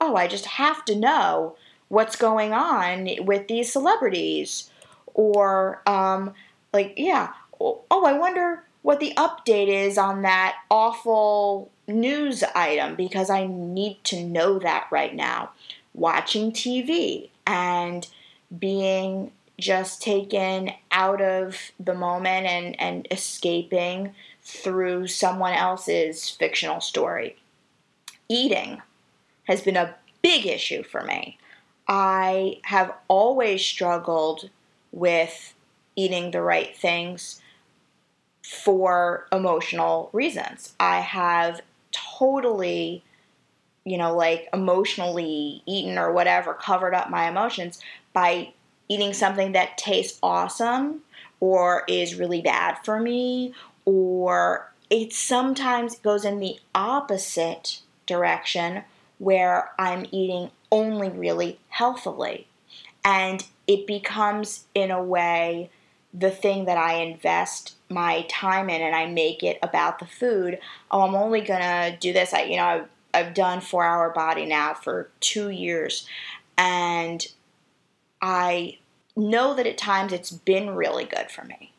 Oh, I just have to know what's going on with these celebrities or um, like yeah oh i wonder what the update is on that awful news item because i need to know that right now watching tv and being just taken out of the moment and, and escaping through someone else's fictional story. Eating has been a big issue for me. I have always struggled with eating the right things for emotional reasons. I have totally, you know, like emotionally eaten or whatever, covered up my emotions by eating something that tastes awesome or is really bad for me or it sometimes goes in the opposite direction where I'm eating only really healthily. And it becomes, in a way, the thing that I invest my time in and I make it about the food. Oh, I'm only gonna do this. I, you know, I've, I've done four hour body now for two years and I know that at times it's been really good for me.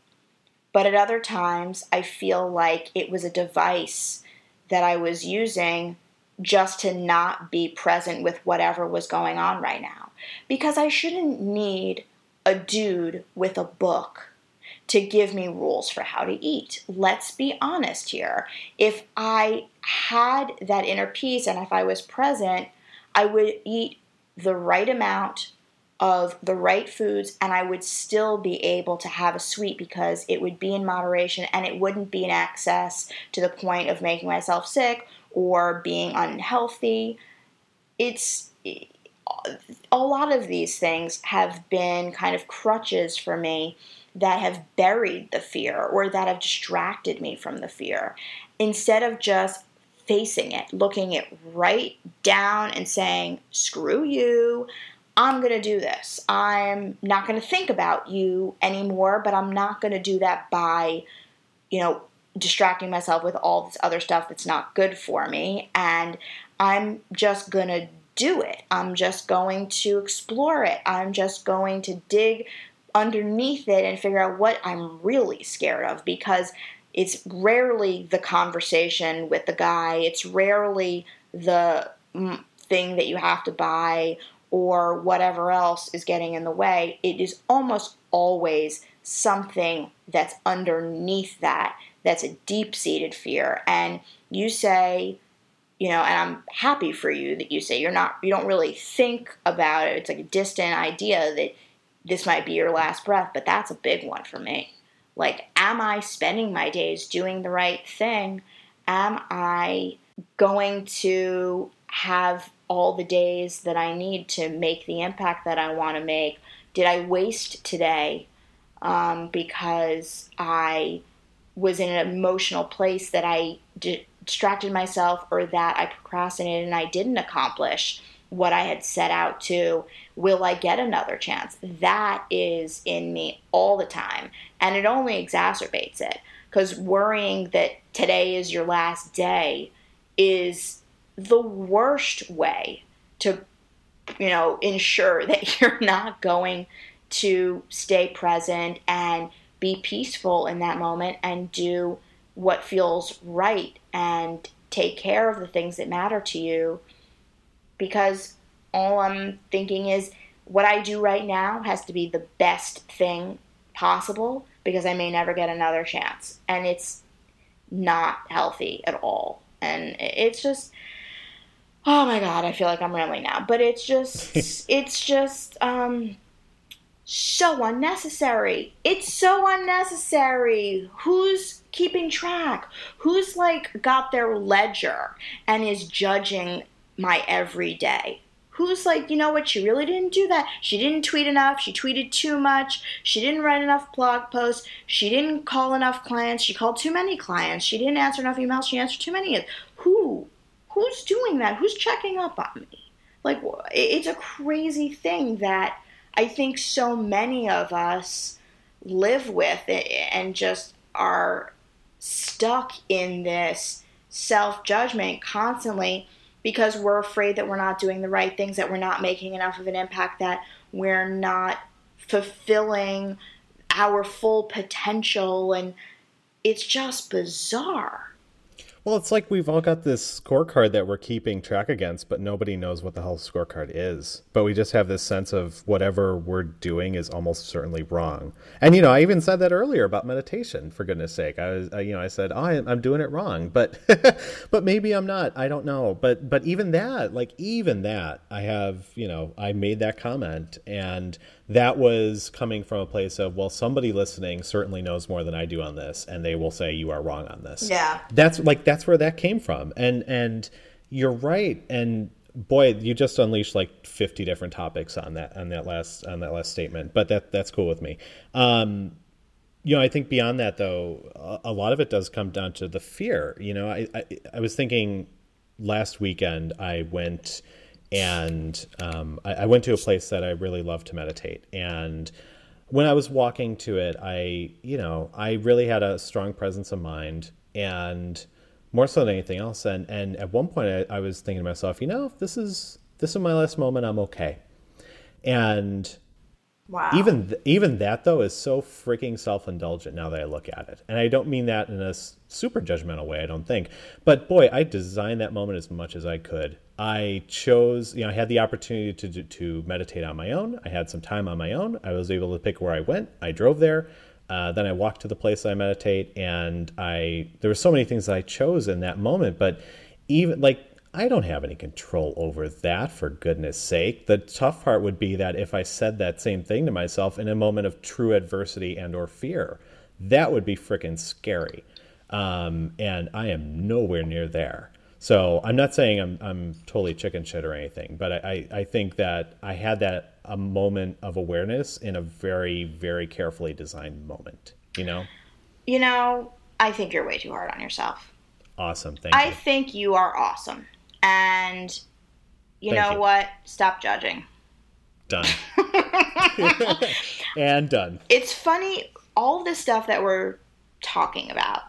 But at other times, I feel like it was a device that I was using just to not be present with whatever was going on right now. Because I shouldn't need a dude with a book to give me rules for how to eat. Let's be honest here. If I had that inner peace and if I was present, I would eat the right amount of the right foods and I would still be able to have a sweet because it would be in moderation and it wouldn't be in excess to the point of making myself sick or being unhealthy. It's a lot of these things have been kind of crutches for me that have buried the fear or that have distracted me from the fear instead of just facing it, looking it right down and saying, screw you. I'm going to do this. I'm not going to think about you anymore, but I'm not going to do that by, you know, distracting myself with all this other stuff that's not good for me. And I'm just going to do it. I'm just going to explore it. I'm just going to dig underneath it and figure out what I'm really scared of because it's rarely the conversation with the guy, it's rarely the mm, thing that you have to buy or whatever else is getting in the way. It is almost always something that's underneath that that's a deep seated fear. And you say, you know, and I'm happy for you that you say you're not, you don't really think about it. It's like a distant idea that this might be your last breath, but that's a big one for me. Like, am I spending my days doing the right thing? Am I going to have all the days that I need to make the impact that I want to make? Did I waste today um, because I was in an emotional place that I distracted myself or that I procrastinated and I didn't accomplish? what I had set out to. Will I get another chance? That is in me all the time. And it only exacerbates it because worrying that today is your last day is the worst way to, you know, ensure that you're not going to stay present and be peaceful in that moment and do what feels right and take care of the things that matter to you because all I'm thinking is what I do right now has to be the best thing possible because I may never get another chance. And it's not healthy at all. And it's just oh my god, I feel like I'm rambling now. But it's just it's just um so unnecessary. It's so unnecessary. Who's keeping track? Who's like got their ledger and is judging my everyday. Who's like, you know what, she really didn't do that. She didn't tweet enough. She tweeted too much. She didn't write enough blog posts. She didn't call enough clients. She called too many clients. She didn't answer enough emails. She answered too many. Who? Who's doing that? Who's checking up on me? Like, it's a crazy thing that I think so many of us live with it and just are stuck in this self judgment constantly because we're afraid that we're not doing the right things, that we're not making enough of an impact, that we're not fulfilling our full potential. And it's just bizarre. Well, it's like we've all got this scorecard that we're keeping track against, but nobody knows what the hell scorecard is. But we just have this sense of whatever we're doing is almost certainly wrong. And you know, I even said that earlier about meditation. For goodness sake, I was, I, you know, I said, oh, I'm doing it wrong, but, but maybe I'm not. I don't know. But, but even that, like even that, I have, you know, I made that comment, and that was coming from a place of well somebody listening certainly knows more than i do on this and they will say you are wrong on this yeah that's like that's where that came from. And and you're right. And boy you just unleashed like 50 different topics on that on that last on that last statement but that that's cool with me. Um you know i think beyond that though a, lot of it does come down to the fear. You know i i, I was thinking last weekend i went and um, I, I, went to a place that I really love to meditate. And when I was walking to it, I, you know, I really had a strong presence of mind, and more so than anything else. And and at one point, I, I was thinking to myself, you know, if this is this is my last moment, I'm okay. And Wow. Even th- even that though is so freaking self-indulgent now that I look at it. And I don't mean that in a super judgmental way, I don't think. But boy, I designed that moment as much as I could. I chose, you know, I had the opportunity to to meditate on my own. I had some time on my own. I was able to pick where I went. I drove there. Uh, then I walked to the place I meditate, and I there were so many things I chose in that moment. But even like I don't have any control over that, for goodness sake. The tough part would be that if I said that same thing to myself in a moment of true adversity and or fear, that would be freaking scary. Um, and I am nowhere near there. So I'm not saying I'm, I'm totally chicken shit or anything, but I, I think that I had that a moment of awareness in a very, very carefully designed moment, you know? You know, I think you're way too hard on yourself. Awesome. Thank I you. think you are awesome. And you Thank know you. what? Stop judging. Done. and done. It's funny, all this stuff that we're talking about.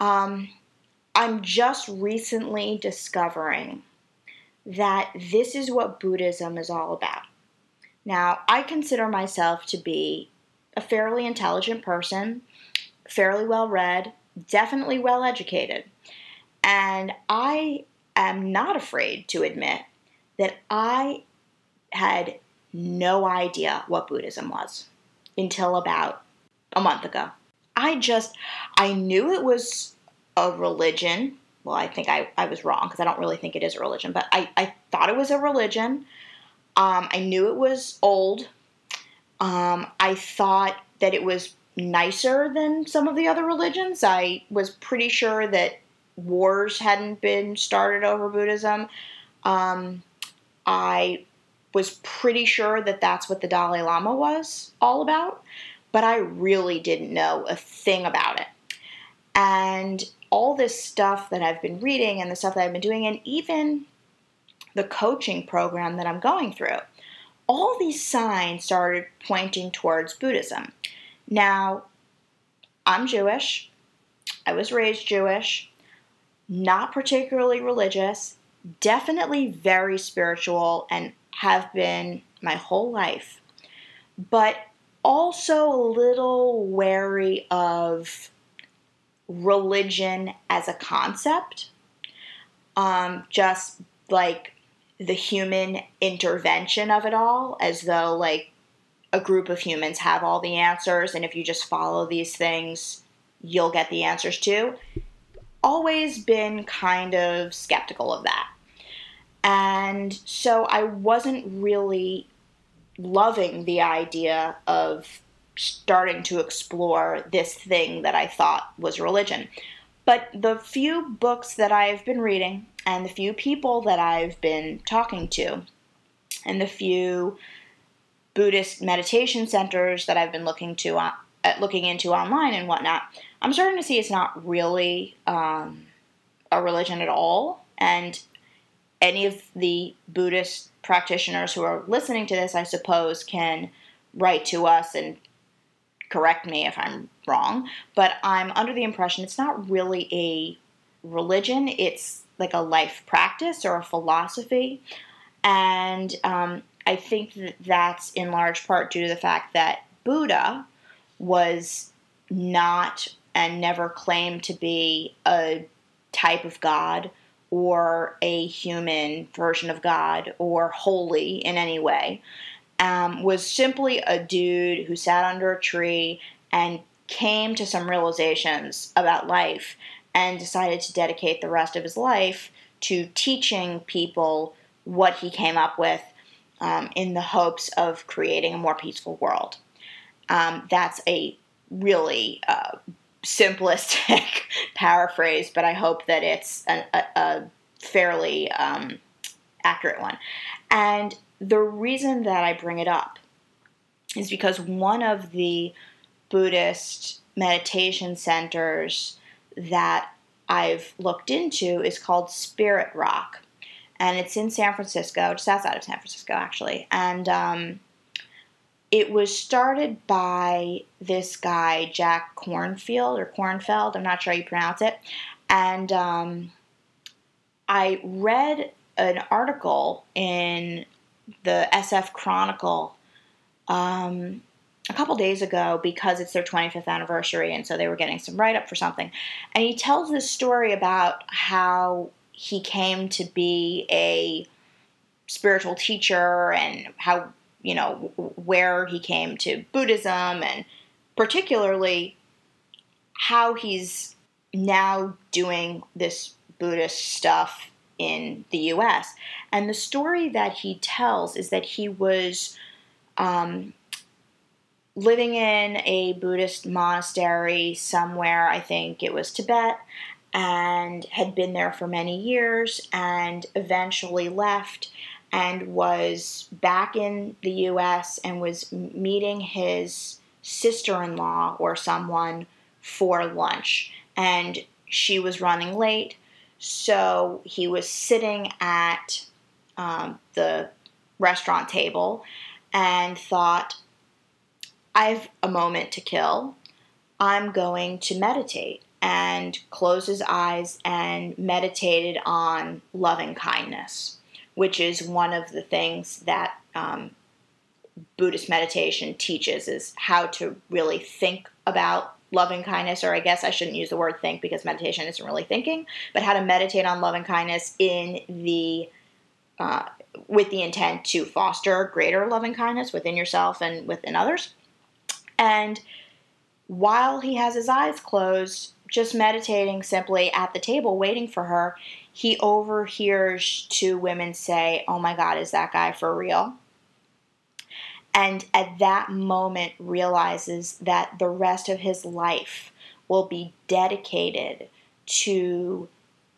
Um, I'm just recently discovering that this is what Buddhism is all about. Now, I consider myself to be a fairly intelligent person, fairly well read, definitely well educated. And I am not afraid to admit that I had no idea what Buddhism was until about a month ago. I just, I knew it was a religion. Well, I think I, I was wrong because I don't really think it is a religion, but I, I thought it was a religion. Um, I knew it was old. Um, I thought that it was nicer than some of the other religions. I was pretty sure that wars hadn't been started over Buddhism. Um, I was pretty sure that that's what the Dalai Lama was all about, but I really didn't know a thing about it. And all this stuff that I've been reading and the stuff that I've been doing, and even the coaching program that I'm going through, all these signs started pointing towards Buddhism. Now, I'm Jewish. I was raised Jewish not particularly religious, definitely very spiritual, and have been my whole life, but also a little wary of religion as a concept. Um, just like the human intervention of it all, as though like a group of humans have all the answers, and if you just follow these things, you'll get the answers too always been kind of skeptical of that. And so I wasn't really loving the idea of starting to explore this thing that I thought was religion. But the few books that I've been reading and the few people that I've been talking to and the few Buddhist meditation centers that I've been looking to uh, looking into online and whatnot, I'm starting to see it's not really um, a religion at all. And any of the Buddhist practitioners who are listening to this, I suppose, can write to us and correct me if I'm wrong. But I'm under the impression it's not really a religion, it's like a life practice or a philosophy. And um, I think that that's in large part due to the fact that Buddha was not and never claimed to be a type of God or a human version of God or holy in any way. Um, was simply a dude who sat under a tree and came to some realizations about life and decided to dedicate the rest of his life to teaching people what he came up with um, in the hopes of creating a more peaceful world. Um, that's a really uh, simplistic paraphrase, but I hope that it's a, a, a fairly um, accurate one. And the reason that I bring it up is because one of the Buddhist meditation centers that I've looked into is called Spirit Rock. And it's in San Francisco, just outside of San Francisco, actually. And um, it was started by this guy, Jack Kornfield or Kornfeld, I'm not sure how you pronounce it. And um, I read an article in the SF Chronicle um, a couple days ago because it's their 25th anniversary, and so they were getting some write up for something. And he tells this story about how he came to be a spiritual teacher and how, you know, where he came to Buddhism and particularly how he's now doing this Buddhist stuff in the US. And the story that he tells is that he was um, living in a Buddhist monastery somewhere, I think it was Tibet, and had been there for many years and eventually left and was back in the US and was meeting his sister in law or someone for lunch. And she was running late, so he was sitting at um, the restaurant table and thought, I have a moment to kill. I'm going to meditate. And closed his eyes and meditated on loving kindness, which is one of the things that um, Buddhist meditation teaches is how to really think about loving kindness, or I guess I shouldn't use the word think because meditation isn't really thinking, but how to meditate on loving kindness in the uh, with the intent to foster greater loving kindness within yourself and within others. And while he has his eyes closed, just meditating simply at the table, waiting for her, he overhears two women say, Oh my God, is that guy for real? And at that moment, realizes that the rest of his life will be dedicated to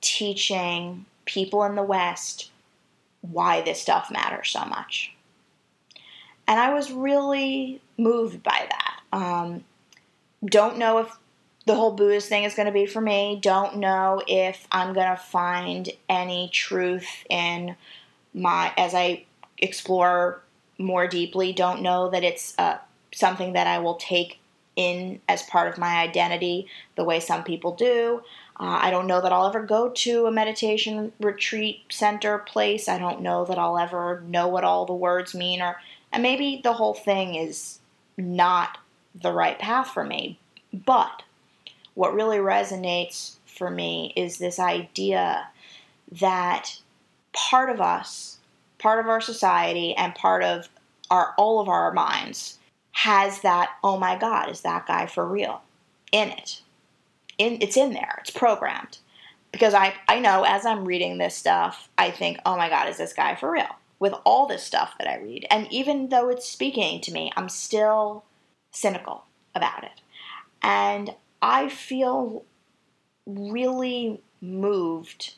teaching people in the West why this stuff matters so much. And I was really moved by that. Um, don't know if the whole Buddhist thing is going to be for me. Don't know if I'm going to find any truth in my as I explore more deeply. Don't know that it's uh, something that I will take in as part of my identity the way some people do. Uh, I don't know that I'll ever go to a meditation retreat center place. I don't know that I'll ever know what all the words mean, or and maybe the whole thing is not the right path for me. But what really resonates for me is this idea that part of us, part of our society, and part of our all of our minds has that, oh my God, is that guy for real? In it. In it's in there. It's programmed. Because I, I know as I'm reading this stuff, I think, oh my God, is this guy for real? With all this stuff that I read. And even though it's speaking to me, I'm still cynical about it. And I feel really moved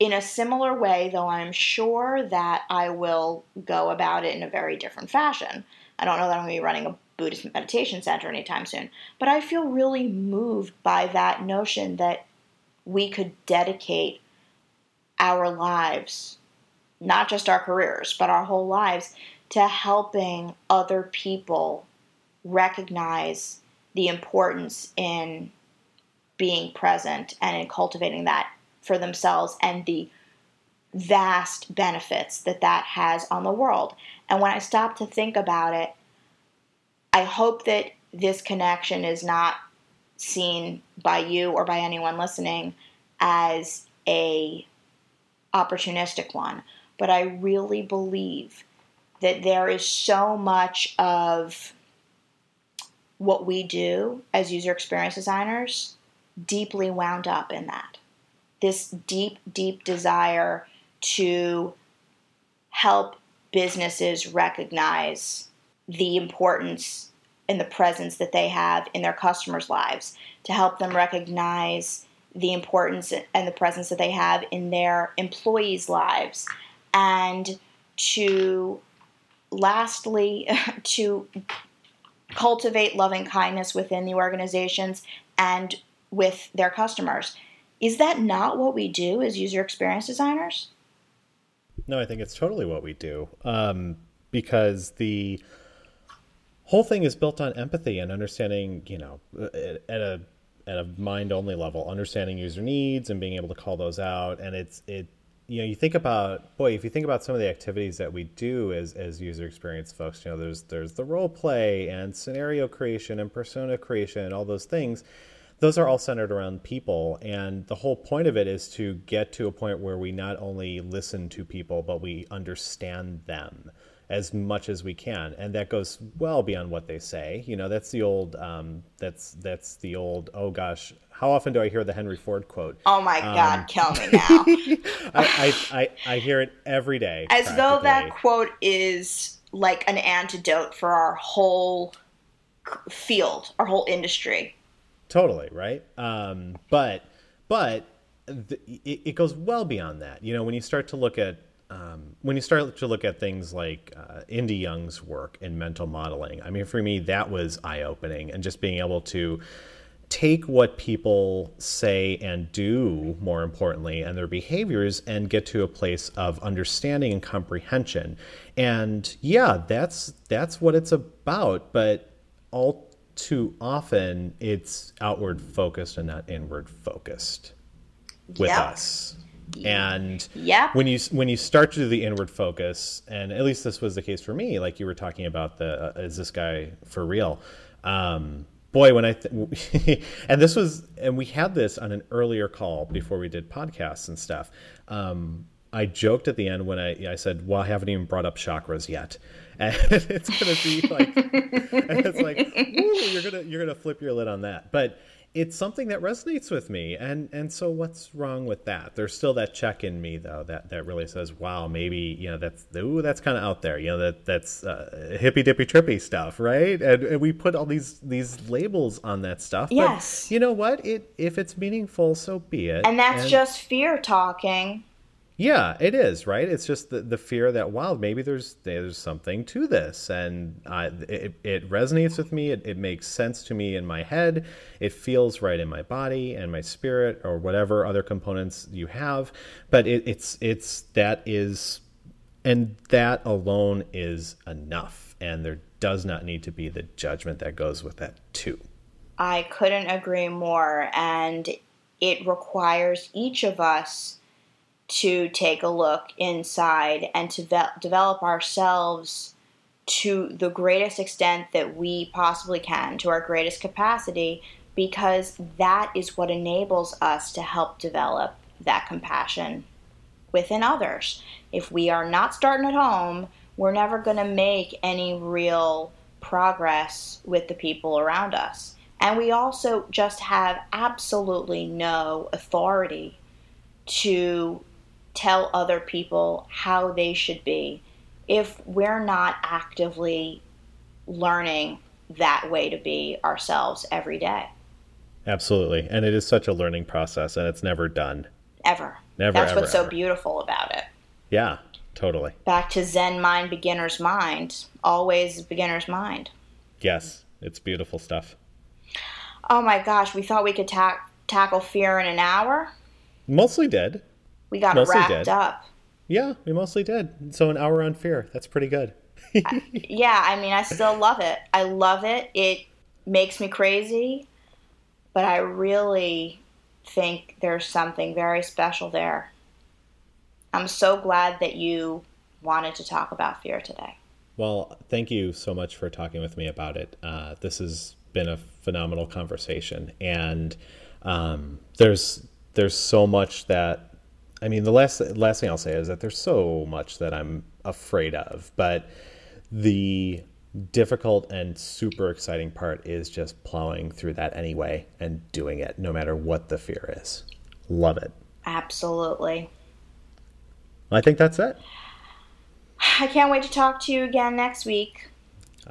in a similar way, though I'm sure that I will go about it in a very different fashion. I don't know that I'm going to be running a Buddhist meditation center anytime soon, but I feel really moved by that notion that we could dedicate our lives, not just our careers, but our whole lives, to helping other people recognize the importance in being present and in cultivating that for themselves and the vast benefits that that has on the world. And when I stop to think about it, I hope that this connection is not seen by you or by anyone listening as a opportunistic one, but I really believe that there is so much of what we do as user experience designers deeply wound up in that. This deep, deep desire to help businesses recognize the importance and the presence that they have in their customers' lives, to help them recognize the importance and the presence that they have in their employees' lives, and to lastly, to cultivate loving kindness within the organizations and with their customers. Is that not what we do as user experience designers? No, I think it's totally what we do. Um, because the whole thing is built on empathy and understanding, you know, at a at a mind only level, understanding user needs and being able to call those out. And it's it you know, you think about boy, if you think about some of the activities that we do as as user experience folks, you know, there's there's the role play and scenario creation and persona creation and all those things. Those are all centered around people, and the whole point of it is to get to a point where we not only listen to people, but we understand them as much as we can, and that goes well beyond what they say. You know, that's the old um, that's that's the old oh gosh, how often do I hear the Henry Ford quote? Oh my God, um, kill me now! I, I, I, I hear it every day, as though that quote is like an antidote for our whole field, our whole industry. Totally right, um, but but the, it, it goes well beyond that. You know, when you start to look at um, when you start to look at things like uh, Indi Young's work in mental modeling, I mean, for me, that was eye opening, and just being able to take what people say and do, more importantly, and their behaviors, and get to a place of understanding and comprehension. And yeah, that's that's what it's about. But all too often, it's outward focused and not inward focused with yep. us. And yeah when you when you start to do the inward focus and at least this was the case for me like you were talking about the uh, is this guy for real? Um, boy when i th- and this was and we had this on an earlier call before we did podcasts and stuff. Um, i joked at the end when i i said well i haven't even brought up chakras yet. And it's gonna be like and it's like you're gonna you're gonna flip your lid on that. But it's something that resonates with me and and so what's wrong with that? There's still that check in me though that that really says wow maybe you know that's ooh that's kind of out there you know that that's uh, hippy dippy trippy stuff right? And, and, we put all these these labels on that stuff yes. but you know what? It if it's meaningful so be it and that's and, just fear talking yeah, it is right. It's just the, the fear that wow, maybe there's there's something to this, and I, it, it resonates with me. It, it makes sense to me in my head. It feels right in my body and my spirit, or whatever other components you have. But it, it's it's that is, and that alone is enough. And there does not need to be the judgment that goes with that too. I couldn't agree more, and it requires each of us to take a look inside and to ve- develop ourselves to the greatest extent that we possibly can, to our greatest capacity, because that is what enables us to help develop that compassion within others. If we are not starting at home, we're never going to make any real progress with the people around us. And we also just have absolutely no authority to tell other people how they should be if we're not actively learning that way to be ourselves every day. Absolutely. And it is such a learning process and it's never done. Ever. Never. That's ever, what's ever. so beautiful about it. Yeah, totally. Back to Zen mind, beginner's mind. Always beginner's mind. Yes, it's beautiful stuff. Oh my gosh, we thought we could ta- tackle fear in an hour. Mostly did. We got mostly wrapped did. up. Yeah, we mostly did. So an hour on fear. That's pretty good. yeah, I mean, I still love it. I love it. It makes me crazy, but I really think there's something very special there. I'm so glad that you wanted to talk about fear today. Well, thank you so much for talking with me about it. Uh, this has been a phenomenal conversation, and um, there's there's so much that I mean, the last last thing I'll say is that there's so much that I'm afraid of, but the difficult and super exciting part is just plowing through that anyway and doing it, no matter what the fear is. Love it. Absolutely. I think that's it. I can't wait to talk to you again next week.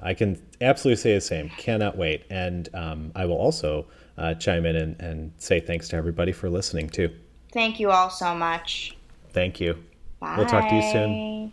I can absolutely say the same. Cannot wait. And um, I will also uh, chime in and, and say thanks to everybody for listening, too. Thank you all so much. Thank you. Bye. We'll talk to you soon.